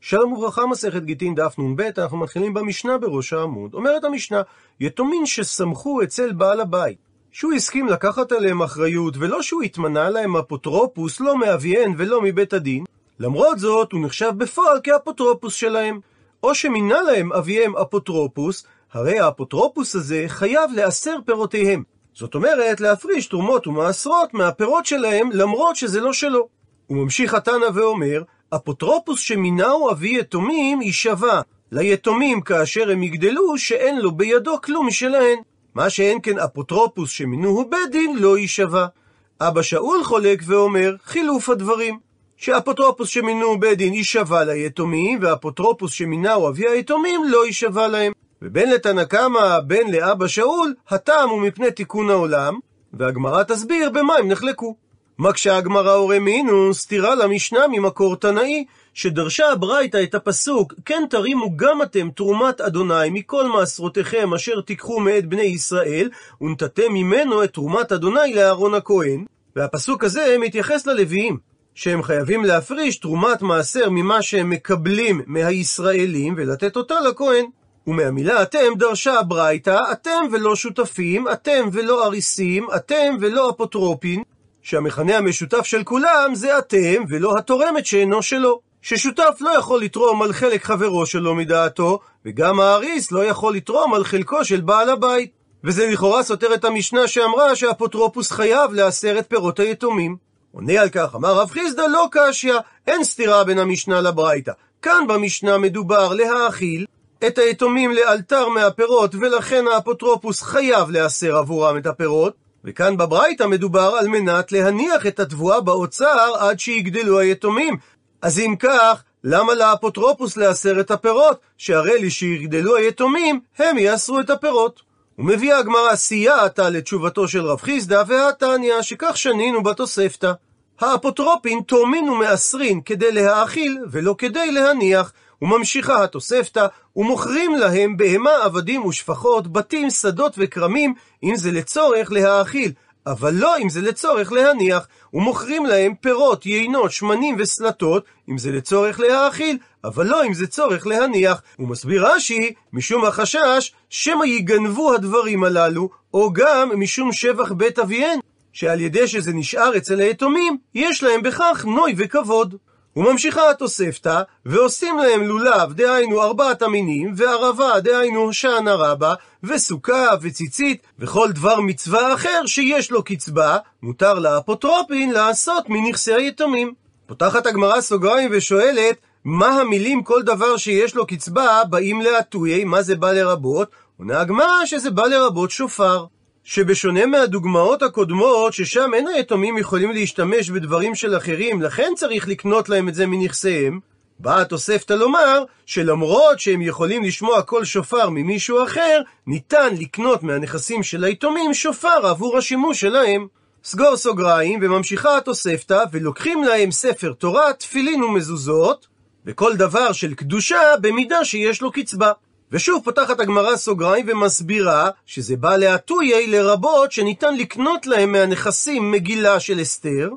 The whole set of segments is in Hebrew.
שלום וברכה, מסכת גיטין דף נ"ב, אנחנו מתחילים במשנה בראש העמוד. אומרת המשנה, יתומים שסמכו אצל בעל הבית, שהוא הסכים לקחת עליהם אחריות, ולא שהוא התמנה להם אפוטרופוס, לא מאביהן ולא מבית הדין, למרות זאת, הוא נחשב בפועל כאפוטרופוס שלהם. או שמינה להם אביהם אפוטרופוס, הרי האפוטרופוס הזה חייב לעשר פירותיהם. זאת אומרת, להפריש תרומות ומעשרות מהפירות שלהם, למרות שזה לא שלו. הוא ממשיך התנא ואומר, אפוטרופוס שמינהו אבי יתומים יישבע ליתומים כאשר הם יגדלו שאין לו בידו כלום משלהן. מה שאין כן אפוטרופוס שמינוהו בית דין לא יישבע. אבא שאול חולק ואומר חילוף הדברים. שאפוטרופוס שמינו בית דין יישבע ליתומים, ואפוטרופוס שמינהו אבי היתומים לא יישבע להם. ובין לתנא קמא, בין לאבא שאול, הטעם הוא מפני תיקון העולם, והגמרא תסביר במה הם נחלקו. מקשה הגמרא הורה מינוס, סתירה למשנה ממקור תנאי, שדרשה הברייתא את הפסוק, כן תרימו גם אתם תרומת אדוני מכל מעשרותיכם אשר תיקחו מאת בני ישראל, ונתתם ממנו את תרומת אדוני לאהרון הכהן. והפסוק הזה מתייחס ללוויים, שהם חייבים להפריש תרומת מעשר ממה שהם מקבלים מהישראלים, ולתת אותה לכהן. ומהמילה אתם דרשה הברייתא, אתם ולא שותפים, אתם ולא אריסים, אתם ולא אפוטרופין, שהמכנה המשותף של כולם זה אתם ולא התורמת שאינו שלו. ששותף לא יכול לתרום על חלק חברו שלו מדעתו, וגם האריס לא יכול לתרום על חלקו של בעל הבית. וזה לכאורה סותר את המשנה שאמרה שהאפוטרופוס חייב לעשרת פירות היתומים. עונה על כך, אמר רב חיסדא לא קשיא, אין סתירה בין המשנה לברייתא. כאן במשנה מדובר להאכיל את היתומים לאלתר מהפירות, ולכן האפוטרופוס חייב להסר עבורם את הפירות, וכאן בברייתא מדובר על מנת להניח את התבואה באוצר עד שיגדלו היתומים. אז אם כך, למה לאפוטרופוס להסר את הפירות? שהרי לי שיגדלו היתומים, הם יאסרו את הפירות. ומביאה הגמרא סייעתא לתשובתו של רב חיסדא והתניא, שכך שנינו בתוספתא. האפוטרופין תורמין ומאסרין כדי להאכיל ולא כדי להניח. וממשיכה התוספתא, ומוכרים להם בהמה, עבדים ושפחות, בתים, שדות וכרמים, אם זה לצורך להאכיל, אבל לא אם זה לצורך להניח, ומוכרים להם פירות, יינות, שמנים וסלטות, אם זה לצורך להאכיל, אבל לא אם זה צורך להניח. ומסביר רש"י, משום החשש, שמא יגנבו הדברים הללו, או גם משום שבח בית אביהן, שעל ידי שזה נשאר אצל היתומים, יש להם בכך נוי וכבוד. וממשיכה התוספתא, ועושים להם לולב, דהיינו ארבעת המינים, וערבה, דהיינו הושענא רבה, וסוכה, וציצית, וכל דבר מצווה אחר שיש לו קצבה, מותר לאפוטרופין לעשות מנכסי היתומים. פותחת הגמרא סוגריים ושואלת, מה המילים כל דבר שיש לו קצבה באים להטויי, מה זה בא לרבות? עונה הגמרא שזה בא לרבות שופר. שבשונה מהדוגמאות הקודמות, ששם אין היתומים יכולים להשתמש בדברים של אחרים, לכן צריך לקנות להם את זה מנכסיהם, באה התוספתא לומר שלמרות שהם יכולים לשמוע קול שופר ממישהו אחר, ניתן לקנות מהנכסים של היתומים שופר עבור השימוש שלהם. סגור סוגריים, וממשיכה התוספתא, ולוקחים להם ספר תורה, תפילין ומזוזות, וכל דבר של קדושה במידה שיש לו קצבה. ושוב פותחת הגמרא סוגריים ומסבירה שזה בא להטויי לרבות שניתן לקנות להם מהנכסים מגילה של אסתר,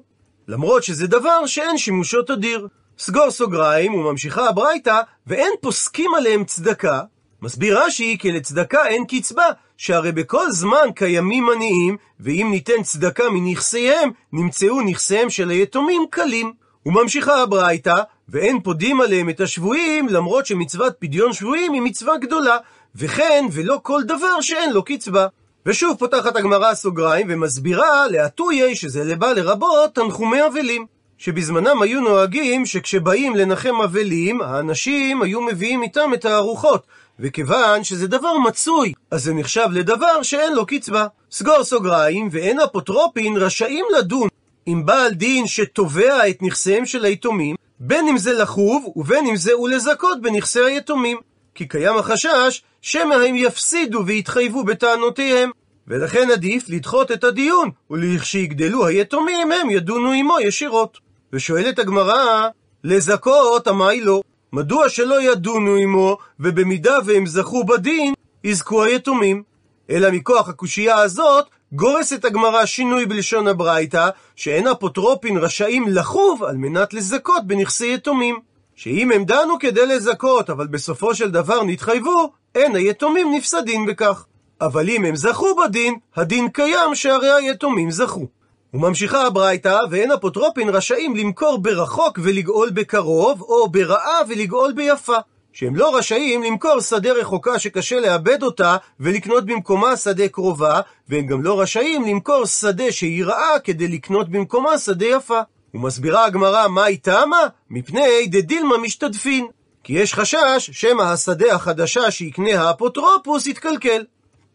למרות שזה דבר שאין שימושו תדיר. סגור סוגריים וממשיכה הברייתא, ואין פוסקים עליהם צדקה. מסביר רש"י כי לצדקה אין קצבה, שהרי בכל זמן קיימים עניים, ואם ניתן צדקה מנכסיהם, נמצאו נכסיהם של היתומים קלים. וממשיכה הברייתא, ואין פודים עליהם את השבויים, למרות שמצוות פדיון שבויים היא מצווה גדולה, וכן ולא כל דבר שאין לו קצבה. ושוב פותחת הגמרא סוגריים ומסבירה להטויי שזה לבא לרבות תנחומי אבלים. שבזמנם היו נוהגים שכשבאים לנחם אבלים, האנשים היו מביאים איתם את הארוחות, וכיוון שזה דבר מצוי, אז זה נחשב לדבר שאין לו קצבה. סגור סוגריים, ואין אפוטרופין רשאים לדון עם בעל דין שתובע את נכסיהם של היתומים, בין אם זה לחוב ובין אם זה ולזכות בנכסי היתומים. כי קיים החשש שמא הם יפסידו ויתחייבו בטענותיהם. ולכן עדיף לדחות את הדיון, ולכשיגדלו היתומים הם ידונו עמו ישירות. ושואלת הגמרא, לזכות אמי לא. מדוע שלא ידונו עמו, ובמידה והם זכו בדין, יזכו היתומים? אלא מכוח הקושייה הזאת, גורסת הגמרא שינוי בלשון הברייתא, שאין אפוטרופין רשאים לחוב על מנת לזכות בנכסי יתומים. שאם הם דנו כדי לזכות, אבל בסופו של דבר נתחייבו, אין היתומים נפסדין בכך. אבל אם הם זכו בדין, הדין קיים שהרי היתומים זכו. וממשיכה הברייתא, ואין אפוטרופין רשאים למכור ברחוק ולגאול בקרוב, או ברעה ולגאול ביפה. שהם לא רשאים למכור שדה רחוקה שקשה לאבד אותה ולקנות במקומה שדה קרובה, והם גם לא רשאים למכור שדה שהיא רעה כדי לקנות במקומה שדה יפה. ומסבירה הגמרא מהי טעמה? מפני דדילמה משתדפין. כי יש חשש שמא השדה החדשה שיקנה האפוטרופוס יתקלקל.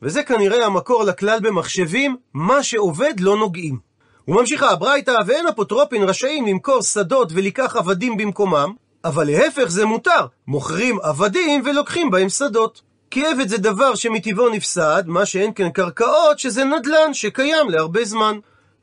וזה כנראה המקור לכלל במחשבים, מה שעובד לא נוגעים. וממשיכה הברייתא, ואין אפוטרופין רשאים למכור שדות ולקח עבדים במקומם, אבל להפך זה מותר, מוכרים עבדים ולוקחים בהם שדות. כי עבד זה דבר שמטבעו נפסד, מה שאין כן קרקעות, שזה נדל"ן שקיים להרבה זמן.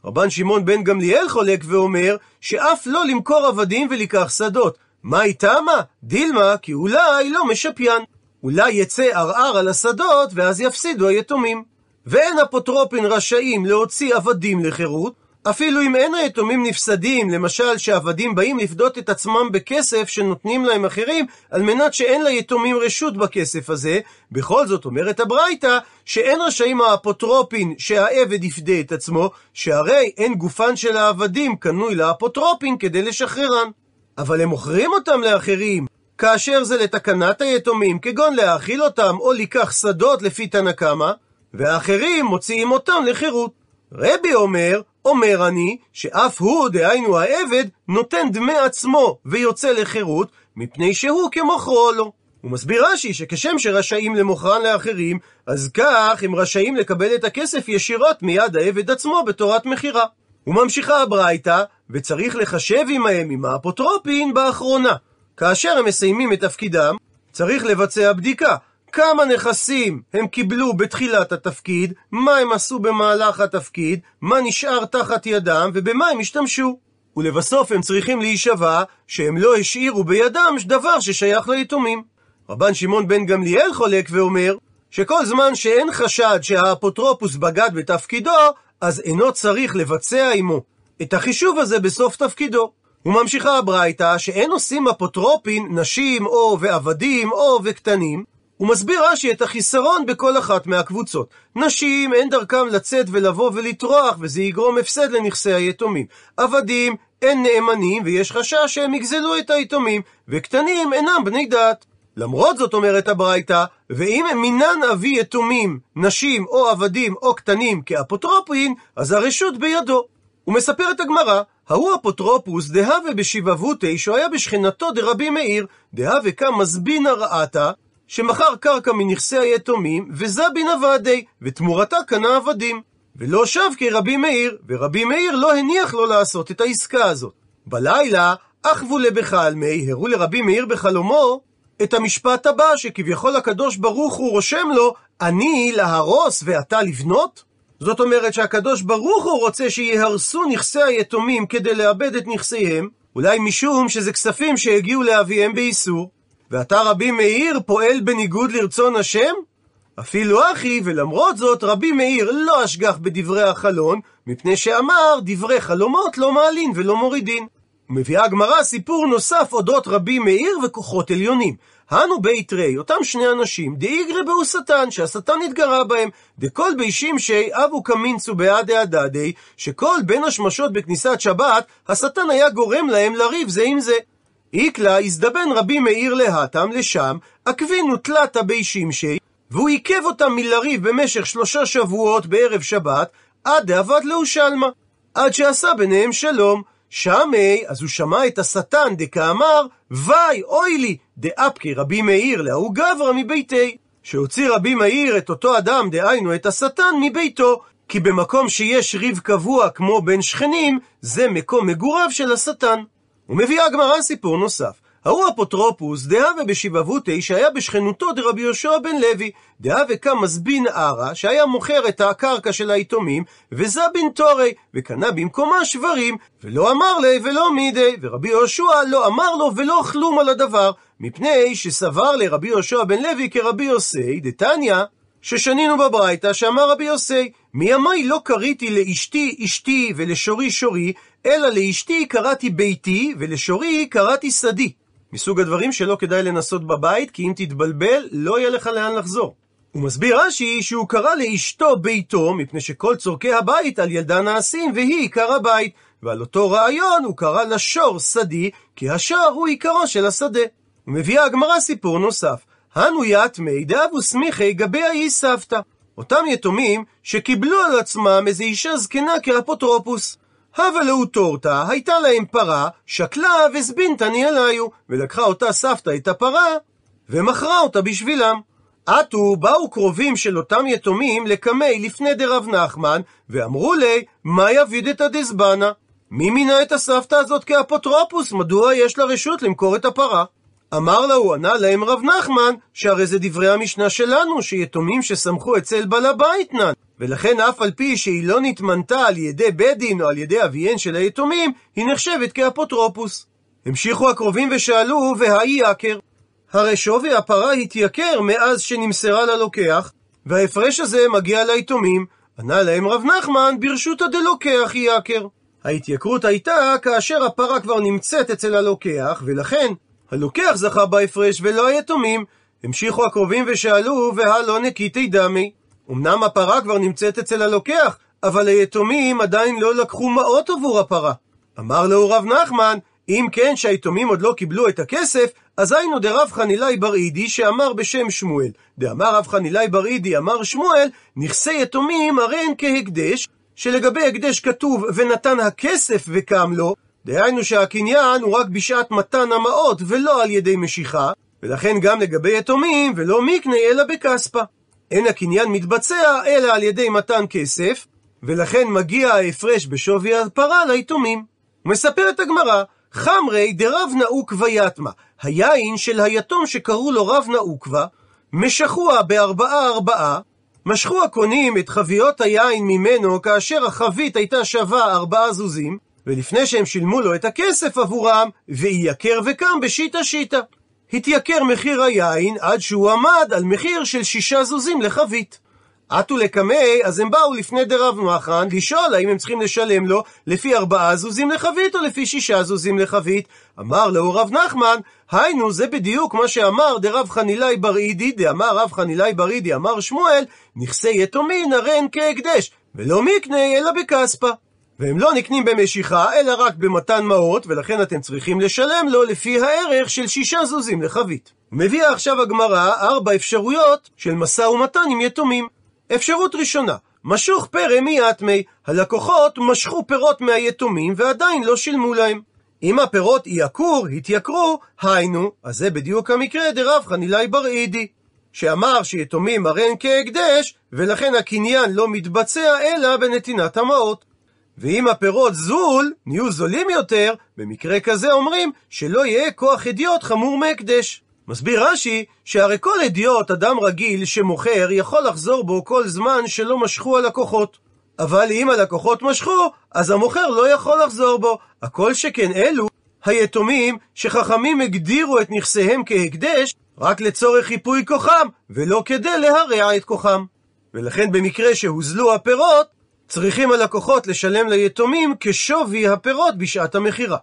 רבן שמעון בן גמליאל חולק ואומר, שאף לא למכור עבדים ולקח שדות. מה איתמה? דילמה, כי אולי לא משפיין. אולי יצא ערער על השדות, ואז יפסידו היתומים. ואין אפוטרופין רשאים להוציא עבדים לחירות, אפילו אם אין היתומים נפסדים, למשל שעבדים באים לפדות את עצמם בכסף שנותנים להם אחרים, על מנת שאין ליתומים רשות בכסף הזה, בכל זאת אומרת הברייתא, שאין רשאים האפוטרופין שהעבד יפדה את עצמו, שהרי אין גופן של העבדים קנוי לאפוטרופין כדי לשחררן. אבל הם מוכרים אותם לאחרים, כאשר זה לתקנת היתומים, כגון להאכיל אותם או לקח שדות לפי תנא קמא, והאחרים מוציאים אותם לחירות. רבי אומר, אומר אני, שאף הוא, דהיינו העבד, נותן דמי עצמו ויוצא לחירות, מפני שהוא כמוכרו לו. הוא מסביר רש"י שכשם שרשאים למוכרן לאחרים, אז כך הם רשאים לקבל את הכסף ישירות מיד העבד עצמו בתורת מכירה. וממשיכה הברייתא, וצריך לחשב עמהם עם האפוטרופין באחרונה. כאשר הם מסיימים את תפקידם, צריך לבצע בדיקה. כמה נכסים הם קיבלו בתחילת התפקיד, מה הם עשו במהלך התפקיד, מה נשאר תחת ידם ובמה הם השתמשו. ולבסוף הם צריכים להישבע שהם לא השאירו בידם דבר ששייך ליתומים. רבן שמעון בן גמליאל חולק ואומר שכל זמן שאין חשד שהאפוטרופוס בגד בתפקידו, אז אינו צריך לבצע עמו את החישוב הזה בסוף תפקידו. וממשיכה הברייתא שאין עושים אפוטרופין נשים או ועבדים או וקטנים, הוא מסביר רש"י את החיסרון בכל אחת מהקבוצות. נשים, אין דרכם לצאת ולבוא ולטרוח, וזה יגרום הפסד לנכסי היתומים. עבדים, אין נאמנים, ויש חשש שהם יגזלו את היתומים, וקטנים אינם בני דת. למרות זאת אומרת הברייתא, ואם הם מינן אבי יתומים, נשים או עבדים או קטנים כאפוטרופין, אז הרשות בידו. ומספרת הגמרא, ההוא אפוטרופוס דהווה בשיבבותי, שהוא היה בשכנתו דרבי מאיר, דהווה קם מזבינא רעתה, שמכר קרקע מנכסי היתומים, וזבין עבדי, ותמורתה קנה עבדים. ולא שב כרבי מאיר, ורבי מאיר לא הניח לו לעשות את העסקה הזאת. בלילה, אחבו לבחלמי, הראו לרבי מאיר בחלומו, את המשפט הבא, שכביכול הקדוש ברוך הוא רושם לו, אני להרוס ואתה לבנות? זאת אומרת שהקדוש ברוך הוא רוצה שיהרסו נכסי היתומים כדי לאבד את נכסיהם, אולי משום שזה כספים שהגיעו לאביהם באיסור, ואתה רבי מאיר פועל בניגוד לרצון השם? אפילו אחי, ולמרות זאת רבי מאיר לא אשגח בדברי החלון, מפני שאמר דברי חלומות לא מעלין ולא מורידין. ומביאה הגמרא סיפור נוסף אודות רבי מאיר וכוחות עליונים. הנו בית רי, אותם שני אנשים, דאיגרי באו שטן, שהשטן התגרה בהם, דכל בי שמשי אבו קמינצו בעדי הדדי, שכל בין השמשות בכניסת שבת, השטן היה גורם להם לריב זה עם זה. איקלה הזדבן רבי מאיר להתם לשם, עקבינו תלתה בי שמשי, והוא עיכב אותם מלריב במשך שלושה שבועות בערב שבת, עד דאבד לאו שלמה, עד שעשה ביניהם שלום. שמי, אז הוא שמע את השטן דקאמר, וי, אוי לי, דאפקי רבי מאיר להוא גברא מביתי. שהוציא רבי מאיר את אותו אדם, דהיינו את השטן, מביתו. כי במקום שיש ריב קבוע כמו בין שכנים, זה מקום מגוריו של השטן. ומביאה הגמרא סיפור נוסף. ההוא אפוטרופוס, דהווה בשיבבותי, שהיה בשכנותו דרבי יהושע בן לוי, דהווה קם מזבין ערה, שהיה מוכר את הקרקע של היתומים, וזבין תורי, וקנה במקומה שברים, ולא אמר לי ולא מידי, ורבי יהושע לא אמר לו ולא כלום על הדבר, מפני שסבר לרבי יהושע בן לוי כרבי יוסי, דתניא, ששנינו בברייתא, שאמר רבי יוסי, מימי לא קריתי לאשתי אשתי ולשורי שורי, אלא לאשתי קראתי ביתי, ולשורי קראתי שדי. מסוג הדברים שלא כדאי לנסות בבית, כי אם תתבלבל, לא יהיה לך לאן לחזור. הוא מסביר רש"י שהוא קרא לאשתו ביתו, מפני שכל צורכי הבית על ילדה נעשים, והיא עיקר הבית. ועל אותו רעיון הוא קרא לשור שדי, כי השור הוא עיקרו של השדה. ומביאה הגמרא סיפור נוסף. הנו יתמי דאבו סמיכי גבי האי סבתא. אותם יתומים שקיבלו על עצמם איזו אישה זקנה כאפוטרופוס. הווה לאו טורתא, הייתה להם פרה, שקלה וזבינתא ניהליו, ולקחה אותה סבתא את הפרה, ומכרה אותה בשבילם. עטו באו קרובים של אותם יתומים לקמי לפני דרב נחמן, ואמרו לי, מה יביד את הדזבנה? מי מינה את הסבתא הזאת כאפוטרופוס? מדוע יש לה רשות למכור את הפרה? אמר לה, הוא ענה להם רב נחמן, שהרי זה דברי המשנה שלנו, שיתומים שסמכו אצל בעל הבית נן. ולכן אף על פי שהיא לא נתמנתה על ידי בית דין או על ידי אביהן של היתומים, היא נחשבת כאפוטרופוס. המשיכו הקרובים ושאלו, והאי יקר? הרי שווי הפרה התייקר מאז שנמסרה ללוקח, וההפרש הזה מגיע ליתומים. ענה להם רב נחמן, ברשותא דלוקח יקר. ההתייקרות הייתה כאשר הפרה כבר נמצאת אצל הלוקח, ולכן הלוקח זכה בהפרש ולא היתומים. המשיכו הקרובים ושאלו, והלא נקיתי דמי. אמנם הפרה כבר נמצאת אצל הלוקח, אבל היתומים עדיין לא לקחו מעות עבור הפרה. אמר לו רב נחמן, אם כן שהיתומים עוד לא קיבלו את הכסף, אז היינו דרב חנילאי בר אידי שאמר בשם שמואל. דאמר רב חנילאי בר אידי אמר שמואל, נכסי יתומים הרי הן כהקדש, שלגבי הקדש כתוב ונתן הכסף וקם לו, דהיינו שהקניין הוא רק בשעת מתן המעות ולא על ידי משיכה, ולכן גם לגבי יתומים ולא מקנה אלא בכספה. אין הקניין מתבצע אלא על ידי מתן כסף, ולכן מגיע ההפרש בשווי הפרה ליתומים. מספרת הגמרא, חמרי דרב נעוקווה יתמה, היין של היתום שקראו לו רב נעוקווה, משכוה בארבעה ארבעה, משכו הקונים את חביות היין ממנו כאשר החבית הייתה שווה ארבעה זוזים, ולפני שהם שילמו לו את הכסף עבורם, וייקר וקם בשיטה שיטה. התייקר מחיר היין עד שהוא עמד על מחיר של שישה זוזים לחבית. עטו לקמי, אז הם באו לפני דרב נחמן לשאול האם הם צריכים לשלם לו לפי ארבעה זוזים לחבית או לפי שישה זוזים לחבית. אמר לו רב נחמן, היינו זה בדיוק מה שאמר דרב חנילאי בר אידי, דאמר רב חנילאי בר אידי, אמר שמואל, נכסי יתומין הרי הם כהקדש, ולא מקנה אלא בכספה. והם לא נקנים במשיכה, אלא רק במתן מעות, ולכן אתם צריכים לשלם לו לפי הערך של שישה זוזים לחבית. מביאה עכשיו הגמרא ארבע אפשרויות של משא ומתן עם יתומים. אפשרות ראשונה, משוך פרא מיתמי, הלקוחות משכו פירות מהיתומים ועדיין לא שילמו להם. אם הפירות יעקור, התייקרו, היינו, אז זה בדיוק המקרה דרב חנילאי בר אידי, שאמר שיתומים הרי הם כהקדש, ולכן הקניין לא מתבצע אלא בנתינת המעות. ואם הפירות זול, נהיו זולים יותר, במקרה כזה אומרים שלא יהיה כוח אדיוט חמור מהקדש. מסביר רש"י, שהרי כל אדיוט, אדם רגיל שמוכר, יכול לחזור בו כל זמן שלא משכו הלקוחות. אבל אם הלקוחות משכו, אז המוכר לא יכול לחזור בו. הכל שכן אלו היתומים שחכמים הגדירו את נכסיהם כהקדש רק לצורך חיפוי כוחם, ולא כדי להרע את כוחם. ולכן במקרה שהוזלו הפירות, צריכים הלקוחות לשלם ליתומים כשווי הפירות בשעת המכירה.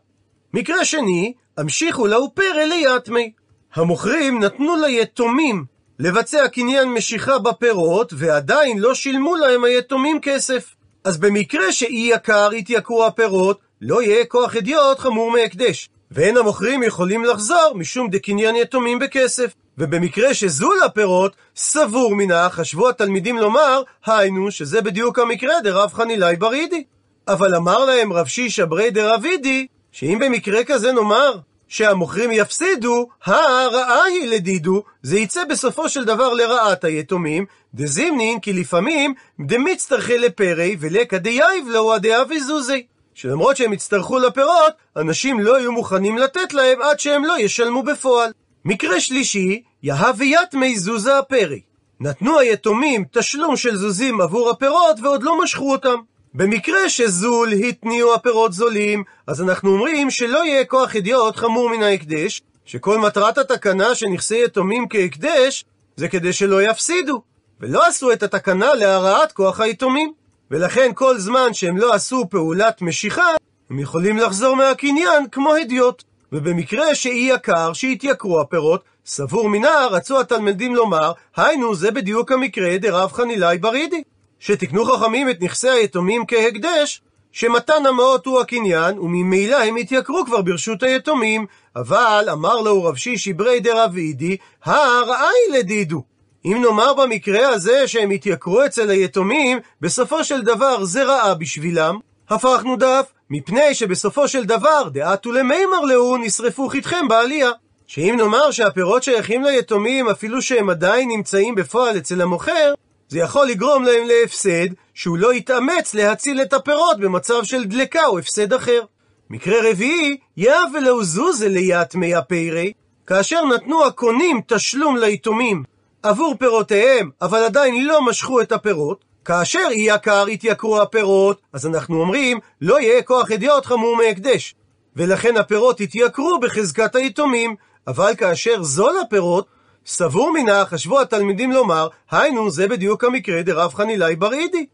מקרה שני, המשיכו לאו פרא ליתמי. המוכרים נתנו ליתומים לבצע קניין משיכה בפירות, ועדיין לא שילמו להם היתומים כסף. אז במקרה שאי יקר התייקרו הפירות, לא יהיה כוח אדיוט חמור מהקדש. ואין המוכרים יכולים לחזור משום דקניין יתומים בכסף. ובמקרה שזול הפירות, סבור מנה, חשבו התלמידים לומר, היינו, שזה בדיוק המקרה דרב חנילאי ברידי. אבל אמר להם רב שישא בריה דרב אידי, שאם במקרה כזה נאמר, שהמוכרים יפסידו, הרעה היא לדידהו, זה יצא בסופו של דבר לרעת היתומים, דזימנין כי לפעמים דמצטרכי לפירי וליכא דיהיב להו עד דיהבי זוזי. שלמרות שהם יצטרכו לפירות, אנשים לא יהיו מוכנים לתת להם עד שהם לא ישלמו בפועל. מקרה שלישי, יהבי יתמי זוזי אפירי. נתנו היתומים תשלום של זוזים עבור הפירות ועוד לא משכו אותם. במקרה שזול התניעו הפירות זולים, אז אנחנו אומרים שלא יהיה כוח ידיעות חמור מן ההקדש, שכל מטרת התקנה של נכסי יתומים כהקדש, זה כדי שלא יפסידו, ולא עשו את התקנה להרעת כוח היתומים. ולכן כל זמן שהם לא עשו פעולת משיכה, הם יכולים לחזור מהקניין כמו הדיוט. ובמקרה שאי יקר, שהתייקרו הפירות, סבור מנה רצו התלמידים לומר, היינו זה בדיוק המקרה דרב חנילאי ברידי. שתקנו חכמים את נכסי היתומים כהקדש, שמתן המעות הוא הקניין, וממילא הם התייקרו כבר ברשות היתומים. אבל אמר לו רב שישי ברי דרבידי, הרעי לדידו. אם נאמר במקרה הזה שהם התייקרו אצל היתומים, בסופו של דבר זה רעה בשבילם. הפכנו דף, מפני שבסופו של דבר, דעתו למימר להו, נשרפו חטחם בעלייה. שאם נאמר שהפירות שייכים ליתומים, אפילו שהם עדיין נמצאים בפועל אצל המוכר, זה יכול לגרום להם להפסד, שהוא לא יתאמץ להציל את הפירות במצב של דלקה או הפסד אחר. מקרה רביעי, יאה ולאו זוזה ליתמי הפיירי, כאשר נתנו הקונים תשלום ליתומים עבור פירותיהם, אבל עדיין לא משכו את הפירות, כאשר יקר התייקרו הפירות, אז אנחנו אומרים, לא יהיה כוח אדיוט חמור מהקדש. ולכן הפירות התייקרו בחזקת היתומים, אבל כאשר זול הפירות, סבור מינה, חשבו התלמידים לומר, היינו, זה בדיוק המקרה דרב חנילאי בר אידי.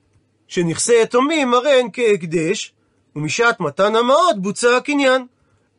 שנכסי יתומים הרי הן כהקדש, ומשעת מתן המעות בוצע הקניין.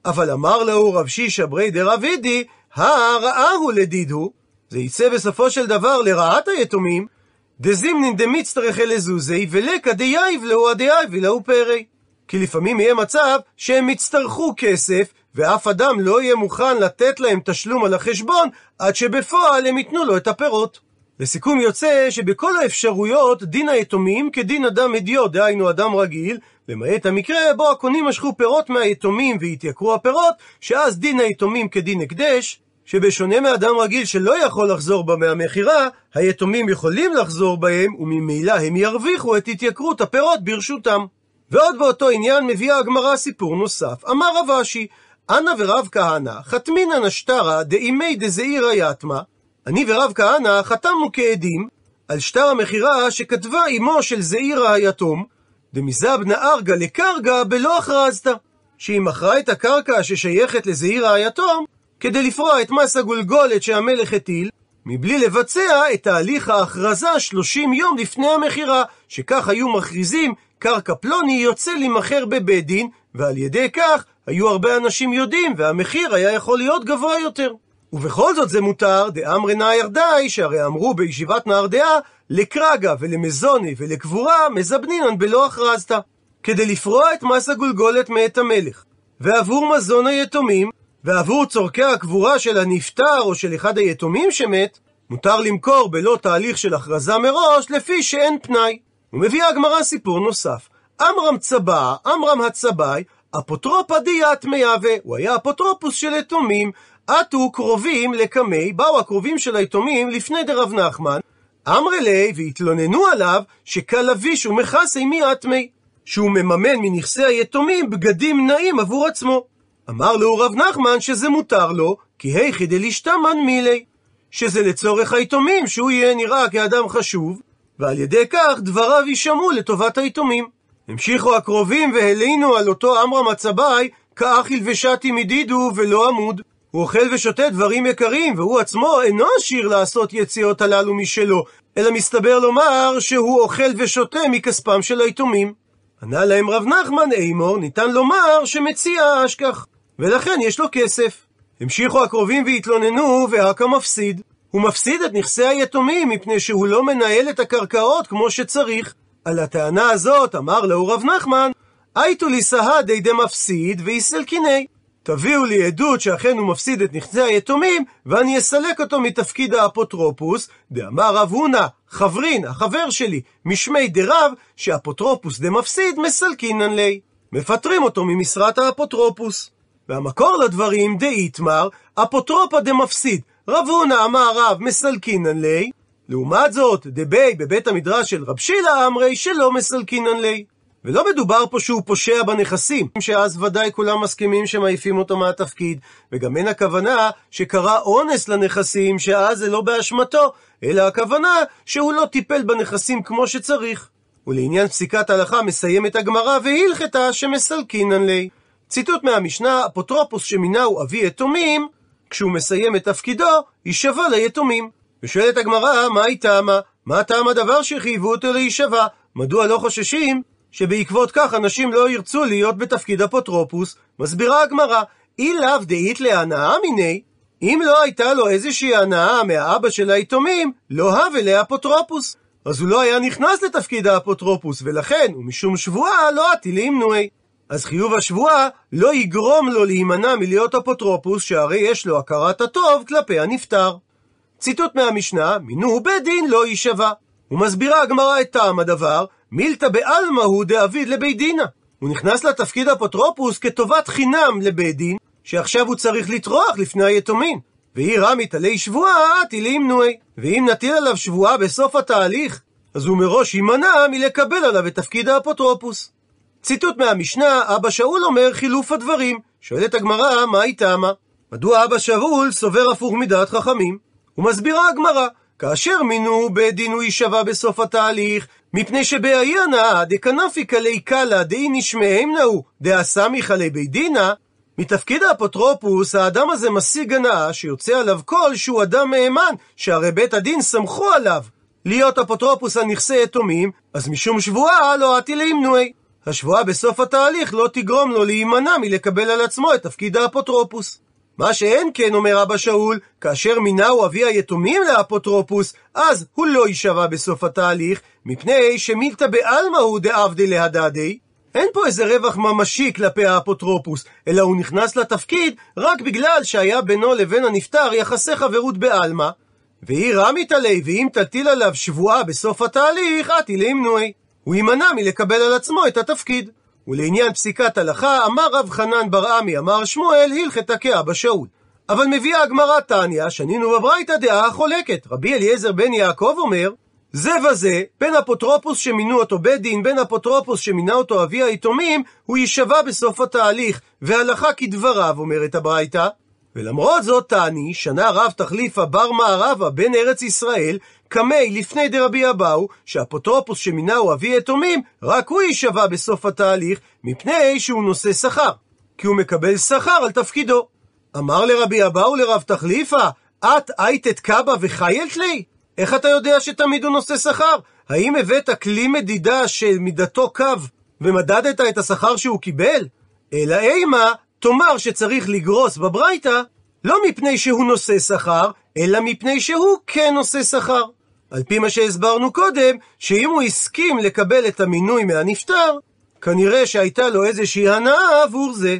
אבל אמר לו רב שישא בריה דרב אידי, הרעה הוא לדידהו, זה יצא בסופו של דבר לרעת היתומים, דזימנין דמצטרכי לזוזי, וליכא דיהיב להו עד דיהיב להו פירי. כי לפעמים יהיה מצב שהם יצטרכו כסף, ואף אדם לא יהיה מוכן לתת להם תשלום על החשבון, עד שבפועל הם ייתנו לו את הפירות. לסיכום יוצא שבכל האפשרויות דין היתומים כדין אדם הדיוט, דהיינו אדם רגיל, למעט המקרה בו הקונים משכו פירות מהיתומים והתייקרו הפירות, שאז דין היתומים כדין הקדש, שבשונה מאדם רגיל שלא יכול לחזור בה מהמכירה, היתומים יכולים לחזור בהם, וממילא הם ירוויחו את התייקרות הפירות ברשותם. ועוד באותו עניין מביאה הגמרא סיפור נוסף. אמר רב אשי, אנא ורב כהנא, חתמינא נשטרא דאימי דזעירא יתמא, אני ורב כהנא חתמנו כעדים על שטר המכירה שכתבה אמו של זעירא היתום, דמזבנא ארגא לקרגא בלא הכרזתא, שהיא מכרה את הקרקע ששייכת לזעירא היתום, כדי לפרוע את מס הגולגולת שהמלך הטיל, מבלי לבצע את תהליך ההכרזה 30 יום לפני המכירה, שכך היו מכריזים, קרקע פלוני יוצא להימכר בבית דין, ועל ידי כך היו הרבה אנשים יודעים, והמחיר היה יכול להיות גבוה יותר. ובכל זאת זה מותר, דאמרי נאייר די, שהרי אמרו בישיבת נהר דעה, לקרגה ולמזוני ולקבורה מזבנינן בלא הכרזתא, כדי לפרוע את מס הגולגולת מאת המלך. ועבור מזון היתומים, ועבור צורכי הקבורה של הנפטר או של אחד היתומים שמת, מותר למכור בלא תהליך של הכרזה מראש, לפי שאין פנאי. ומביאה הגמרא סיפור נוסף. עמרם צבא, עמרם הצבאי, אפוטרופא דיית מייבא, הוא היה אפוטרופוס של יתומים, עטו קרובים לקמי, באו הקרובים של היתומים לפני דרב נחמן, אמרי לי, והתלוננו עליו, שקלביש ומכסי מי אטמי, שהוא מממן מנכסי היתומים בגדים נאים עבור עצמו. אמר לו רב נחמן שזה מותר לו, כי היכי דלישתמן מילי, שזה לצורך היתומים, שהוא יהיה נראה כאדם חשוב, ועל ידי כך דבריו יישמעו לטובת היתומים. המשיכו הקרובים והלינו על אותו עמרם הצבאי, כאכיל ושתי מדידו ולא עמוד. הוא אוכל ושותה דברים יקרים, והוא עצמו אינו עשיר לעשות יציאות הללו משלו, אלא מסתבר לומר שהוא אוכל ושותה מכספם של היתומים. ענה להם רב נחמן אימור, ניתן לומר שמציע אשכח, ולכן יש לו כסף. המשיכו הקרובים והתלוננו, והא קא מפסיד. הוא מפסיד את נכסי היתומים מפני שהוא לא מנהל את הקרקעות כמו שצריך. על הטענה הזאת אמר לו רב נחמן, אייתו לי סהדי דמפסיד ואיסלקיניה. תביאו לי עדות שאכן הוא מפסיד את נכסי היתומים, ואני אסלק אותו מתפקיד האפוטרופוס, דאמר רב הונא, חברין, החבר שלי, משמיה דרב, שאפוטרופוס דמפסיד מסלקינן ליה. מפטרים אותו ממשרת האפוטרופוס. והמקור לדברים דאיתמר, אפוטרופא דמפסיד. הונא אמר רב מסלקינן לי, לעומת זאת, דבי בבית המדרש של רב שילה אמרי שלא מסלקינן לי. ולא מדובר פה שהוא פושע בנכסים, שאז ודאי כולם מסכימים שמעיפים אותו מהתפקיד, וגם אין הכוונה שקרה אונס לנכסים, שאז זה לא באשמתו, אלא הכוונה שהוא לא טיפל בנכסים כמו שצריך. ולעניין פסיקת הלכה מסיימת הגמרא והלכתה שמסלקינן לי. ציטוט מהמשנה, אפוטרופוס שמינהו אבי יתומים, כשהוא מסיים את תפקידו, יישבע ליתומים. ושואלת הגמרא, מה היא טעמה? מה טעם הדבר שחייבו אותו להישבע? מדוע לא חוששים שבעקבות כך אנשים לא ירצו להיות בתפקיד אפוטרופוס? מסבירה הגמרא, אי לאו דאית להנאה מיני, אם לא הייתה לו איזושהי הנאה מהאבא של היתומים, לא הווה לאפוטרופוס. אז הוא לא היה נכנס לתפקיד האפוטרופוס, ולכן, ומשום שבועה, לא הטילים נואי. אז חיוב השבועה לא יגרום לו להימנע מלהיות אפוטרופוס, שהרי יש לו הכרת הטוב כלפי הנפטר. ציטוט מהמשנה, מינו בית דין לא יישבע. ומסבירה הגמרא את טעם הדבר, מילתא בעלמא הוא דאביד לבית דינה. הוא נכנס לתפקיד אפוטרופוס כטובת חינם לבית דין, שעכשיו הוא צריך לטרוח לפני היתומים. ואי רמית עלי שבועה, טילים נואי. ואם נטיל עליו שבועה בסוף התהליך, אז הוא מראש יימנע מלקבל עליו את תפקיד האפוטרופוס. ציטוט מהמשנה, אבא שאול אומר חילוף הדברים. שואלת הגמרא, מה היא טעמה? מדוע אבא שאול סובר הפוך מדעת חכמים? ומסבירה הגמרא, כאשר מינו בית דין הוא יישבע בסוף התהליך, מפני שבאי הנאה דקנפי קלי קלה דאי נשמעם נאו דאסמי חלי בית דינה, מתפקיד האפוטרופוס, האדם הזה משיג הנאה שיוצא עליו קול שהוא אדם מהימן, שהרי בית הדין סמכו עליו להיות אפוטרופוס על נכסי יתומים, אז משום שבועה לא אתי לאמנועי. השבועה בסוף התהליך לא תגרום לו להימנע מלקבל על עצמו את תפקיד האפוטרופוס. מה שאין כן, אומר אבא שאול, כאשר מינהו אבי היתומים לאפוטרופוס, אז הוא לא יישבע בסוף התהליך, מפני שמילתא בעלמא הוא דעבדי להדדי. אין פה איזה רווח ממשי כלפי האפוטרופוס, אלא הוא נכנס לתפקיד רק בגלל שהיה בינו לבין הנפטר יחסי חברות בעלמא, והיא רמית עלי, ואם תטיל עליו שבועה בסוף התהליך, אתי לאמנועי. הוא יימנע מלקבל על עצמו את התפקיד. ולעניין פסיקת הלכה, אמר רב חנן בר עמי, אמר שמואל, הלכתה כאבא שאול. אבל מביאה הגמרא תניא, שנינו בברייתא דעה חולקת. רבי אליעזר בן יעקב אומר, זה וזה, בין אפוטרופוס שמינו אותו בית דין, בין אפוטרופוס שמינה אותו אבי היתומים, הוא יישבע בסוף התהליך, והלכה כדבריו, אומרת הברייתא. ולמרות זאת תעני, שנה רב תחליפה בר מערבה בין ארץ ישראל, קמי לפני דרבי אבאו, שאפוטרופוס שמינהו אבי יתומים, רק הוא יישבע בסוף התהליך, מפני שהוא נושא שכר. כי הוא מקבל שכר על תפקידו. אמר לרבי אבאו לרב תחליפה, את אייתת קבא וחיילת לי? איך אתה יודע שתמיד הוא נושא שכר? האם הבאת כלי מדידה של מידתו קו, ומדדת את השכר שהוא קיבל? אלא אימה, תאמר שצריך לגרוס בברייתא, לא מפני שהוא נושא שכר, אלא מפני שהוא כן נושא שכר. על פי מה שהסברנו קודם, שאם הוא הסכים לקבל את המינוי מהנפטר, כנראה שהייתה לו איזושהי הנאה עבור זה.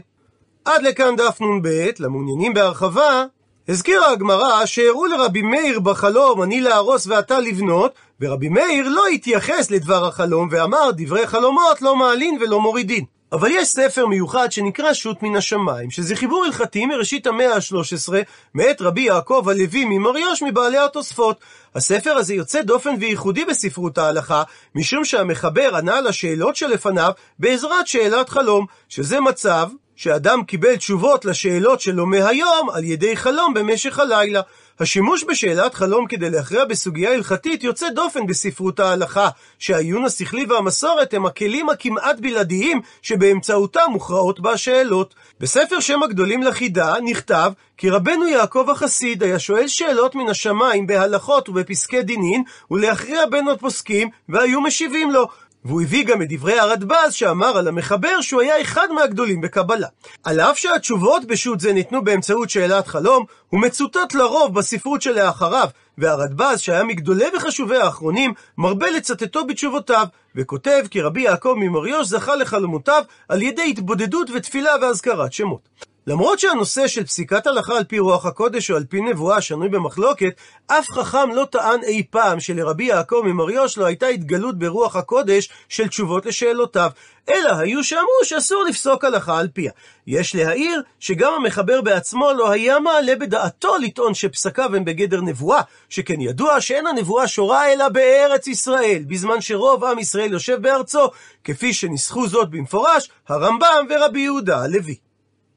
עד לכאן דף נ"ב, למעוניינים בהרחבה, הזכירה הגמרא שהראו לרבי מאיר בחלום אני להרוס ואתה לבנות, ורבי מאיר לא התייחס לדבר החלום ואמר דברי חלומות לא מעלין ולא מורידין. אבל יש ספר מיוחד שנקרא שו"ת מן השמיים, שזה חיבור הלכתי מראשית המאה ה-13, מאת רבי יעקב הלוי ממריוש מבעלי התוספות. הספר הזה יוצא דופן וייחודי בספרות ההלכה, משום שהמחבר ענה על השאלות שלפניו בעזרת שאלת חלום, שזה מצב שאדם קיבל תשובות לשאלות שלו מהיום על ידי חלום במשך הלילה. השימוש בשאלת חלום כדי להכריע בסוגיה הלכתית יוצא דופן בספרות ההלכה, שהעיון השכלי והמסורת הם הכלים הכמעט בלעדיים שבאמצעותם מוכרעות בה השאלות. בספר שם הגדולים לחידה נכתב כי רבנו יעקב החסיד היה שואל שאלות מן השמיים בהלכות ובפסקי דינין ולהכריע בין הפוסקים והיו משיבים לו. והוא הביא גם את דברי הרדב"ז שאמר על המחבר שהוא היה אחד מהגדולים בקבלה. על אף שהתשובות בשו"ת זה ניתנו באמצעות שאלת חלום, הוא מצוטט לרוב בספרות שלאחריו, והרדב"ז, שהיה מגדולי וחשובי האחרונים, מרבה לצטטו בתשובותיו, וכותב כי רבי יעקב ממריוש זכה לחלומותיו על ידי התבודדות ותפילה והזכרת שמות. למרות שהנושא של פסיקת הלכה על פי רוח הקודש או על פי נבואה שנוי במחלוקת, אף חכם לא טען אי פעם שלרבי יעקב ממריוש לא הייתה התגלות ברוח הקודש של תשובות לשאלותיו, אלא היו שאמרו שאסור לפסוק הלכה על פיה. יש להעיר שגם המחבר בעצמו לא היה מעלה בדעתו לטעון שפסקיו הם בגדר נבואה, שכן ידוע שאין הנבואה שורה אלא בארץ ישראל, בזמן שרוב עם ישראל יושב בארצו, כפי שניסחו זאת במפורש הרמב"ם ורבי יהודה הלוי.